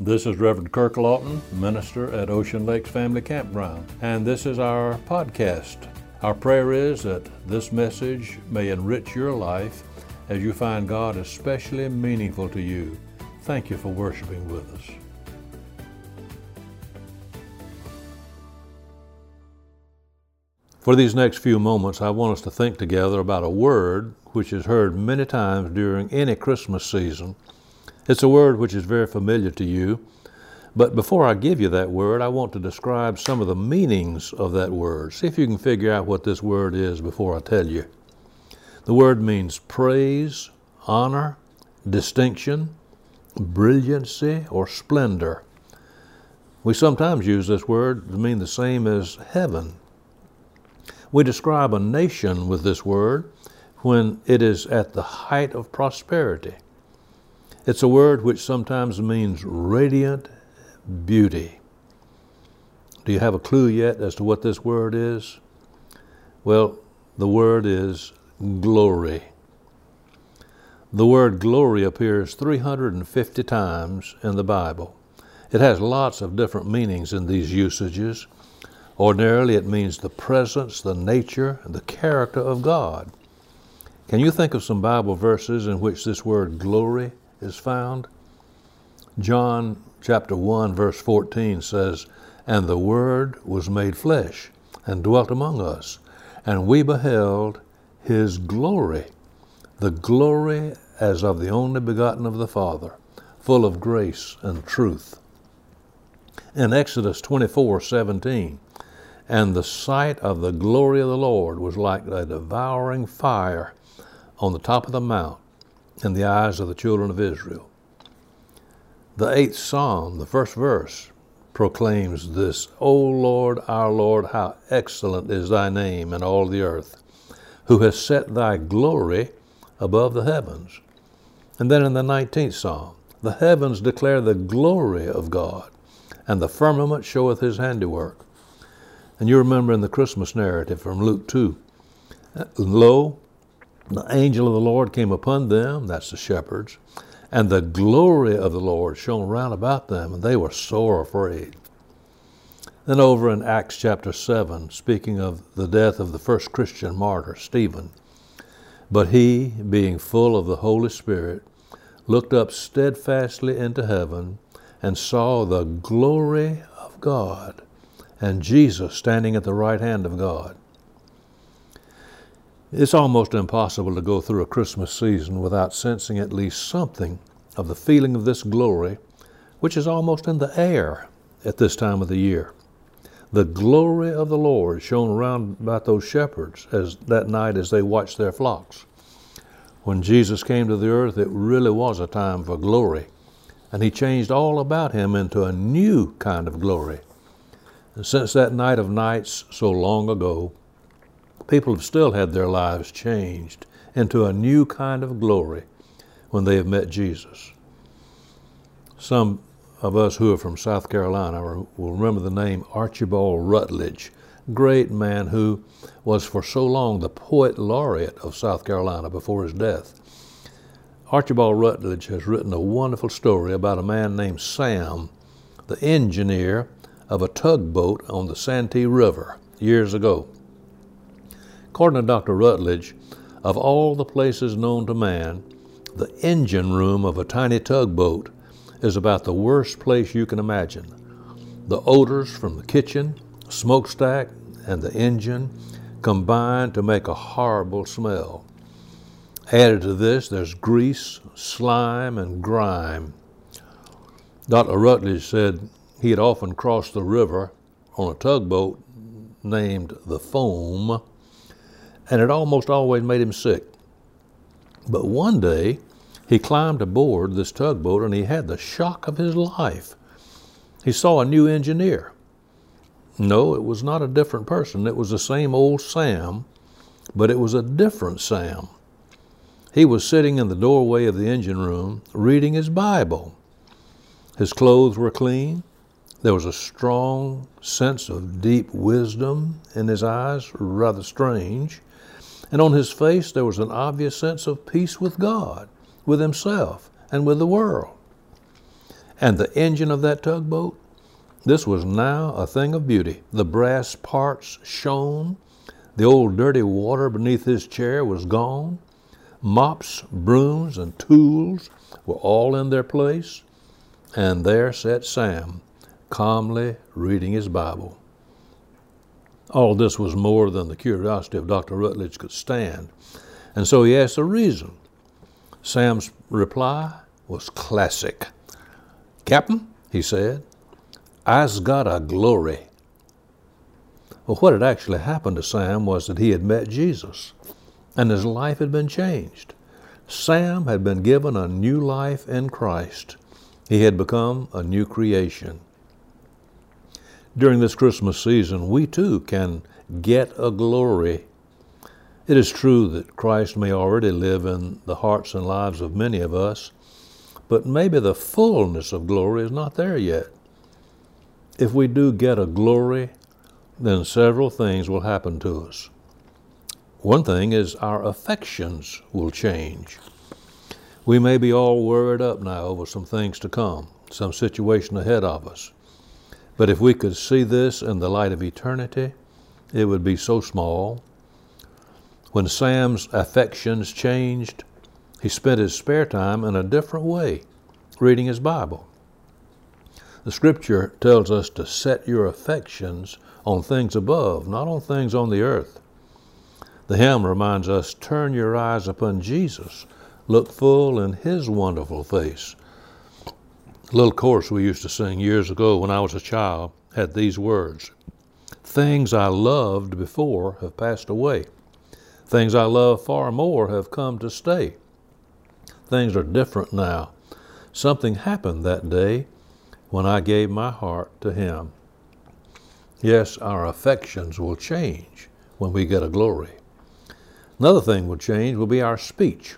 This is Reverend Kirk Lawton, minister at Ocean Lakes Family Campground, and this is our podcast. Our prayer is that this message may enrich your life as you find God especially meaningful to you. Thank you for worshiping with us. For these next few moments, I want us to think together about a word which is heard many times during any Christmas season it's a word which is very familiar to you. But before I give you that word, I want to describe some of the meanings of that word. See if you can figure out what this word is before I tell you. The word means praise, honor, distinction, brilliancy, or splendor. We sometimes use this word to mean the same as heaven. We describe a nation with this word when it is at the height of prosperity. It's a word which sometimes means radiant beauty. Do you have a clue yet as to what this word is? Well, the word is glory. The word glory appears 350 times in the Bible. It has lots of different meanings in these usages. Ordinarily, it means the presence, the nature, the character of God. Can you think of some Bible verses in which this word glory is found. John chapter 1, verse 14 says, And the Word was made flesh and dwelt among us, and we beheld his glory, the glory as of the only begotten of the Father, full of grace and truth. In Exodus 24, 17, and the sight of the glory of the Lord was like a devouring fire on the top of the mount in the eyes of the children of Israel. The eighth psalm, the first verse, proclaims this O Lord, our Lord, how excellent is thy name in all the earth, who has set thy glory above the heavens. And then in the 19th psalm, the heavens declare the glory of God, and the firmament showeth his handiwork. And you remember in the Christmas narrative from Luke 2 Lo, the angel of the Lord came upon them, that's the shepherds, and the glory of the Lord shone round about them, and they were sore afraid. Then over in Acts chapter 7, speaking of the death of the first Christian martyr, Stephen, but he, being full of the Holy Spirit, looked up steadfastly into heaven and saw the glory of God and Jesus standing at the right hand of God. It's almost impossible to go through a Christmas season without sensing at least something of the feeling of this glory, which is almost in the air at this time of the year. The glory of the Lord shone around about those shepherds as that night as they watched their flocks. When Jesus came to the earth, it really was a time for glory, and He changed all about Him into a new kind of glory. And since that night of nights so long ago, people have still had their lives changed into a new kind of glory when they have met Jesus. Some of us who are from South Carolina will remember the name Archibald Rutledge, great man who was for so long the poet laureate of South Carolina before his death. Archibald Rutledge has written a wonderful story about a man named Sam, the engineer of a tugboat on the Santee River years ago. According to Dr. Rutledge, of all the places known to man, the engine room of a tiny tugboat is about the worst place you can imagine. The odors from the kitchen, smokestack, and the engine combine to make a horrible smell. Added to this, there's grease, slime, and grime. Dr. Rutledge said he had often crossed the river on a tugboat named the Foam and it almost always made him sick. But one day, he climbed aboard this tugboat and he had the shock of his life. He saw a new engineer. No, it was not a different person. It was the same old Sam, but it was a different Sam. He was sitting in the doorway of the engine room reading his Bible. His clothes were clean. There was a strong sense of deep wisdom in his eyes, rather strange and on his face there was an obvious sense of peace with God, with himself, and with the world. And the engine of that tugboat, this was now a thing of beauty. The brass parts shone. The old dirty water beneath his chair was gone. Mops, brooms, and tools were all in their place. And there sat Sam, calmly reading his Bible. All this was more than the curiosity of Dr. Rutledge could stand. And so he asked the reason. Sam's reply was classic. Captain, he said, I's got a glory. Well, what had actually happened to Sam was that he had met Jesus, and his life had been changed. Sam had been given a new life in Christ. He had become a new creation. During this Christmas season, we too can get a glory. It is true that Christ may already live in the hearts and lives of many of us, but maybe the fullness of glory is not there yet. If we do get a glory, then several things will happen to us. One thing is our affections will change. We may be all worried up now over some things to come, some situation ahead of us. But if we could see this in the light of eternity, it would be so small. When Sam's affections changed, he spent his spare time in a different way, reading his Bible. The scripture tells us to set your affections on things above, not on things on the earth. The hymn reminds us turn your eyes upon Jesus, look full in his wonderful face. Little chorus we used to sing years ago when I was a child had these words Things I loved before have passed away. Things I love far more have come to stay. Things are different now. Something happened that day when I gave my heart to Him. Yes, our affections will change when we get a glory. Another thing will change will be our speech.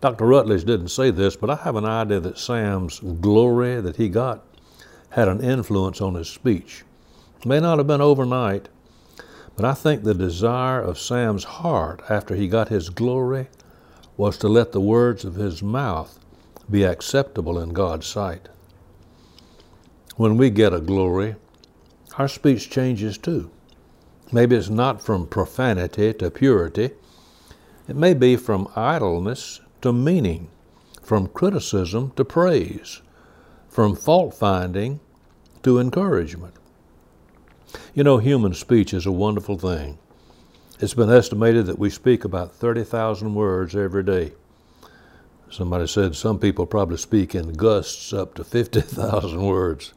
Dr. Rutledge didn't say this, but I have an idea that Sam's glory that he got had an influence on his speech. It may not have been overnight, but I think the desire of Sam's heart after he got his glory was to let the words of his mouth be acceptable in God's sight. When we get a glory, our speech changes too. Maybe it's not from profanity to purity. It may be from idleness to meaning, from criticism to praise, from fault finding to encouragement. You know, human speech is a wonderful thing. It's been estimated that we speak about 30,000 words every day. Somebody said some people probably speak in gusts up to 50,000 words.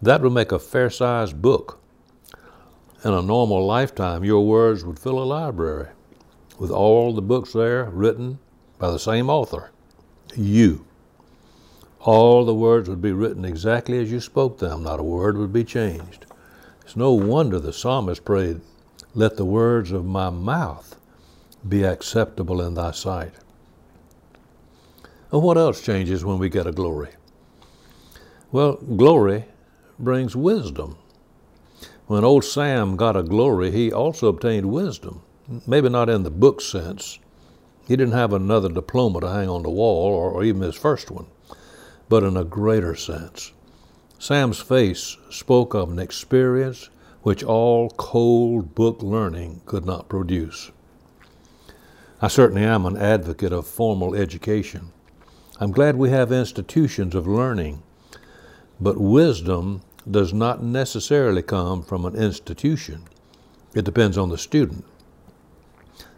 That would make a fair sized book. In a normal lifetime, your words would fill a library with all the books there written by the same author, you. All the words would be written exactly as you spoke them, not a word would be changed. It's no wonder the psalmist prayed, let the words of my mouth be acceptable in thy sight. And what else changes when we get a glory? Well, glory brings wisdom. When old Sam got a glory, he also obtained wisdom. Maybe not in the book sense. He didn't have another diploma to hang on the wall, or, or even his first one, but in a greater sense. Sam's face spoke of an experience which all cold book learning could not produce. I certainly am an advocate of formal education. I'm glad we have institutions of learning, but wisdom does not necessarily come from an institution. It depends on the student.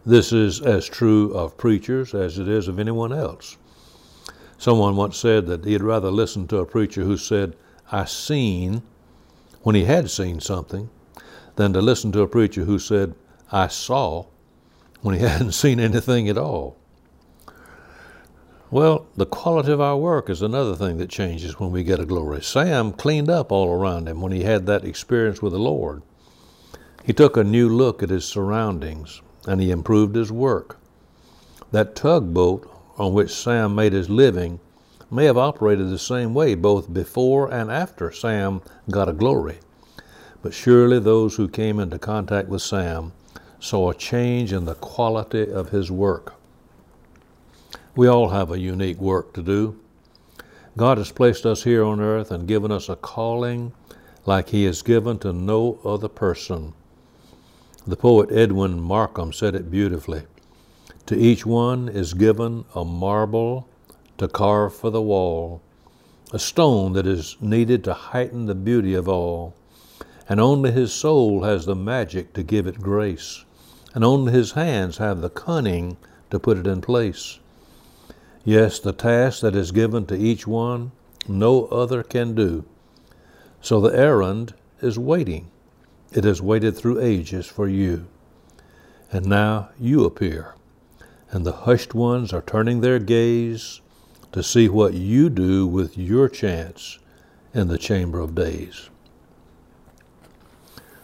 This is as true of preachers as it is of anyone else. Someone once said that he'd rather listen to a preacher who said, I seen, when he had seen something, than to listen to a preacher who said, I saw, when he hadn't seen anything at all. Well, the quality of our work is another thing that changes when we get a glory. Sam cleaned up all around him when he had that experience with the Lord. He took a new look at his surroundings and he improved his work. That tugboat on which Sam made his living may have operated the same way both before and after Sam got a glory. But surely those who came into contact with Sam saw a change in the quality of his work. We all have a unique work to do. God has placed us here on earth and given us a calling like He has given to no other person. The poet Edwin Markham said it beautifully. To each one is given a marble to carve for the wall, a stone that is needed to heighten the beauty of all, and only his soul has the magic to give it grace, and only his hands have the cunning to put it in place. Yes, the task that is given to each one, no other can do. So the errand is waiting. It has waited through ages for you. And now you appear and the hushed ones are turning their gaze to see what you do with your chance in the chamber of days.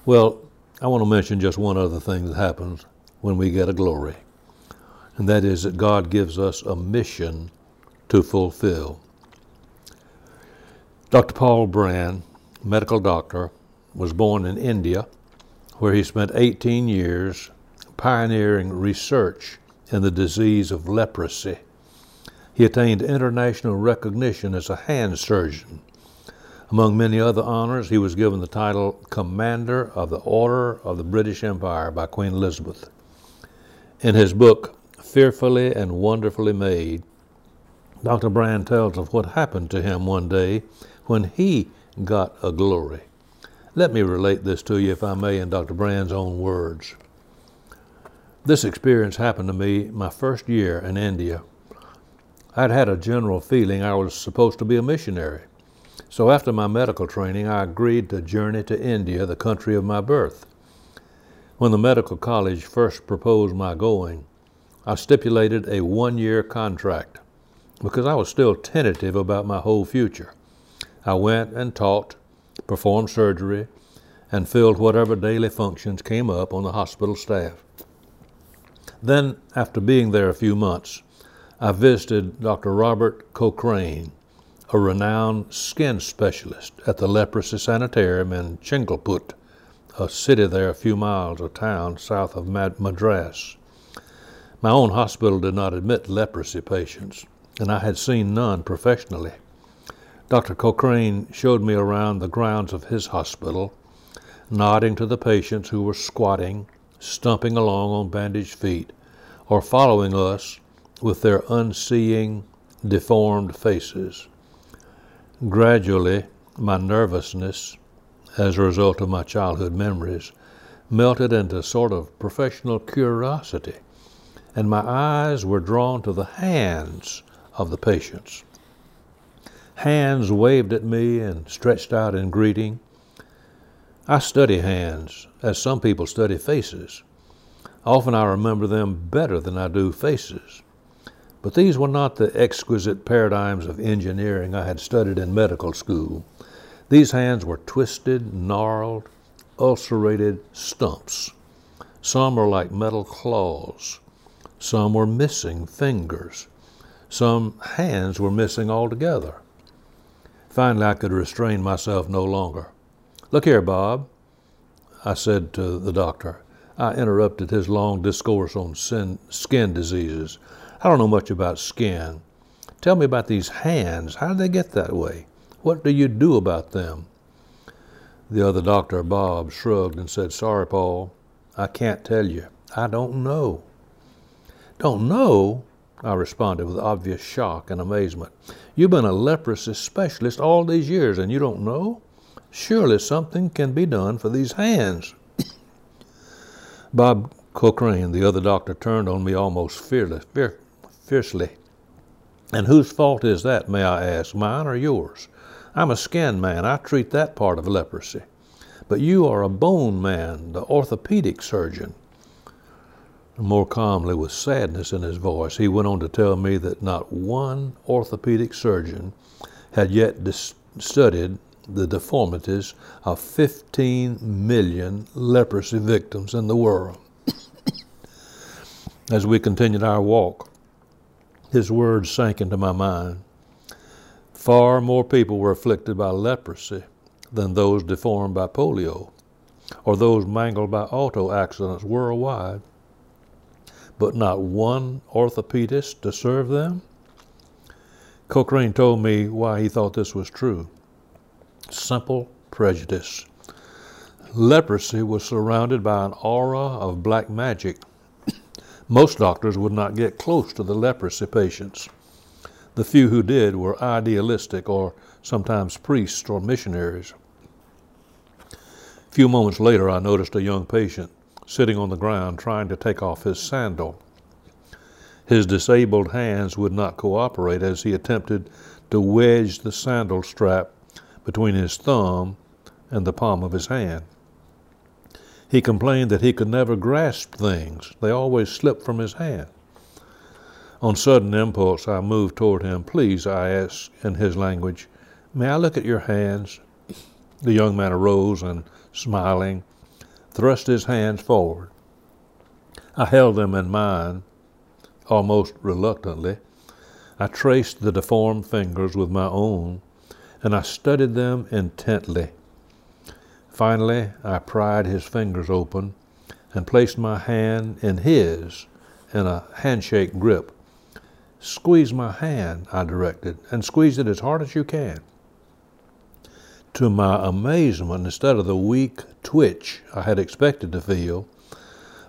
Well, I want to mention just one other thing that happens when we get a glory, and that is that God gives us a mission to fulfill. Dr. Paul Brand, medical doctor, was born in India, where he spent 18 years pioneering research in the disease of leprosy. He attained international recognition as a hand surgeon. Among many other honors, he was given the title Commander of the Order of the British Empire by Queen Elizabeth. In his book, Fearfully and Wonderfully Made, Dr. Brand tells of what happened to him one day when he got a glory. Let me relate this to you, if I may, in Dr. Brand's own words. This experience happened to me my first year in India. I'd had a general feeling I was supposed to be a missionary. So after my medical training, I agreed to journey to India, the country of my birth. When the medical college first proposed my going, I stipulated a one year contract because I was still tentative about my whole future. I went and taught, performed surgery, and filled whatever daily functions came up on the hospital staff. Then, after being there a few months, I visited Dr. Robert Cochrane, a renowned skin specialist at the Leprosy Sanitarium in Chengalput, a city there a few miles of town south of Madras. My own hospital did not admit leprosy patients, and I had seen none professionally. Dr. Cochrane showed me around the grounds of his hospital, nodding to the patients who were squatting stumping along on bandaged feet, or following us with their unseeing, deformed faces. Gradually, my nervousness, as a result of my childhood memories, melted into a sort of professional curiosity, and my eyes were drawn to the hands of the patients. Hands waved at me and stretched out in greeting. I study hands, as some people study faces. Often I remember them better than I do faces. But these were not the exquisite paradigms of engineering I had studied in medical school. These hands were twisted, gnarled, ulcerated stumps. Some were like metal claws. Some were missing fingers. Some hands were missing altogether. Finally, I could restrain myself no longer. Look here, Bob, I said to the doctor. I interrupted his long discourse on sin, skin diseases. I don't know much about skin. Tell me about these hands. How did they get that way? What do you do about them? The other doctor, Bob, shrugged and said, Sorry, Paul, I can't tell you. I don't know. Don't know? I responded with obvious shock and amazement. You've been a leprosy specialist all these years and you don't know? Surely something can be done for these hands. Bob Cochrane, the other doctor, turned on me almost fearless, fear, fiercely. And whose fault is that, may I ask, mine or yours? I'm a skin man. I treat that part of leprosy. But you are a bone man, the orthopedic surgeon. More calmly, with sadness in his voice, he went on to tell me that not one orthopedic surgeon had yet dis- studied the deformities of 15 million leprosy victims in the world. As we continued our walk, his words sank into my mind. Far more people were afflicted by leprosy than those deformed by polio or those mangled by auto accidents worldwide, but not one orthopedist to serve them? Cochrane told me why he thought this was true. Simple prejudice. Leprosy was surrounded by an aura of black magic. Most doctors would not get close to the leprosy patients. The few who did were idealistic or sometimes priests or missionaries. A few moments later, I noticed a young patient sitting on the ground trying to take off his sandal. His disabled hands would not cooperate as he attempted to wedge the sandal strap between his thumb and the palm of his hand. He complained that he could never grasp things, they always slipped from his hand. On sudden impulse, I moved toward him. Please, I asked in his language, may I look at your hands? The young man arose and, smiling, thrust his hands forward. I held them in mine almost reluctantly. I traced the deformed fingers with my own, and I studied them intently. Finally, I pried his fingers open and placed my hand in his in a handshake grip. Squeeze my hand, I directed, and squeeze it as hard as you can. To my amazement, instead of the weak twitch I had expected to feel,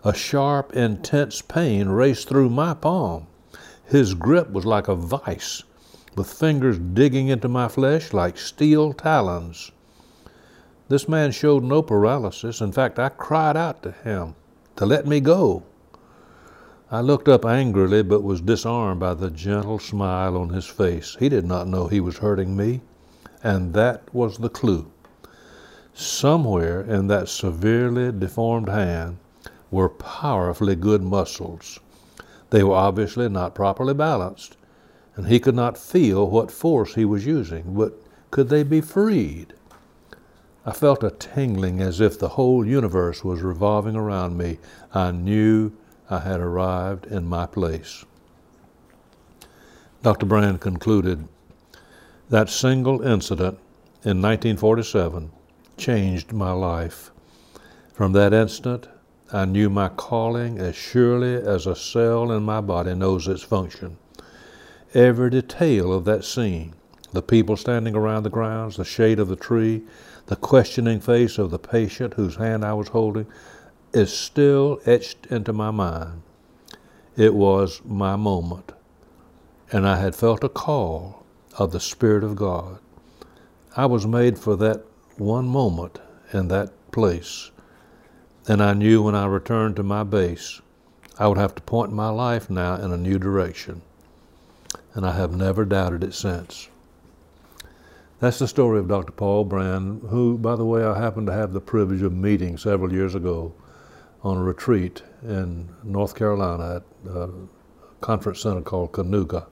a sharp, intense pain raced through my palm. His grip was like a vice, with fingers digging into my flesh like steel talons. This man showed no paralysis. In fact, I cried out to him to let me go. I looked up angrily, but was disarmed by the gentle smile on his face. He did not know he was hurting me, and that was the clue. Somewhere in that severely deformed hand were powerfully good muscles. They were obviously not properly balanced, and he could not feel what force he was using, but could they be freed? I felt a tingling as if the whole universe was revolving around me. I knew I had arrived in my place. Dr. Brand concluded that single incident in 1947 changed my life. From that instant, I knew my calling as surely as a cell in my body knows its function. Every detail of that scene, the people standing around the grounds, the shade of the tree, the questioning face of the patient whose hand I was holding, is still etched into my mind. It was my moment, and I had felt a call of the Spirit of God. I was made for that one moment in that place. And I knew when I returned to my base, I would have to point my life now in a new direction. And I have never doubted it since. That's the story of Dr. Paul Brand, who, by the way, I happened to have the privilege of meeting several years ago on a retreat in North Carolina at a conference center called Kanuga.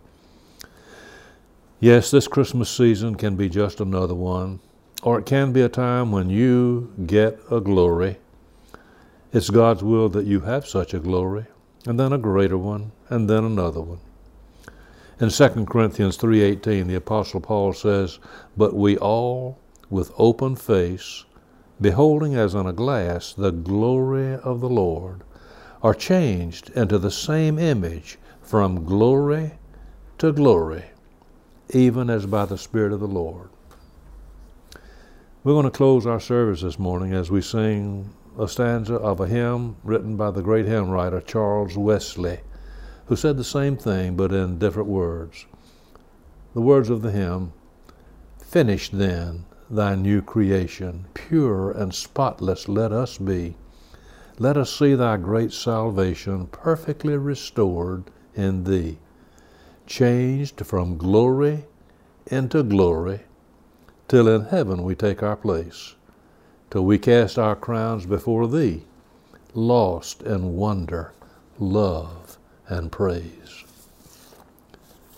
Yes, this Christmas season can be just another one, or it can be a time when you get a glory it's God's will that you have such a glory, and then a greater one, and then another one. In 2 Corinthians 3:18, the apostle Paul says, "But we all with open face, beholding as in a glass the glory of the Lord, are changed into the same image from glory to glory, even as by the Spirit of the Lord." We're going to close our service this morning as we sing a stanza of a hymn written by the great hymn writer Charles Wesley, who said the same thing but in different words. The words of the hymn Finish then thy new creation, pure and spotless let us be. Let us see thy great salvation perfectly restored in thee, changed from glory into glory, till in heaven we take our place till we cast our crowns before Thee, lost in wonder, love, and praise.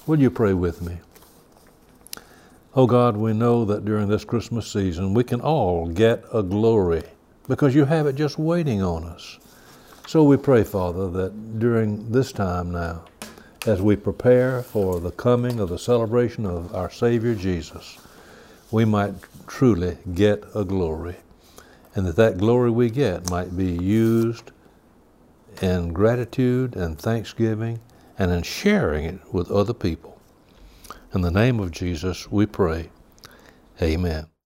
Will you pray with me? Oh God, we know that during this Christmas season we can all get a glory because you have it just waiting on us. So we pray, Father, that during this time now, as we prepare for the coming of the celebration of our Savior Jesus, we might truly get a glory and that that glory we get might be used in gratitude and thanksgiving and in sharing it with other people. In the name of Jesus, we pray. Amen.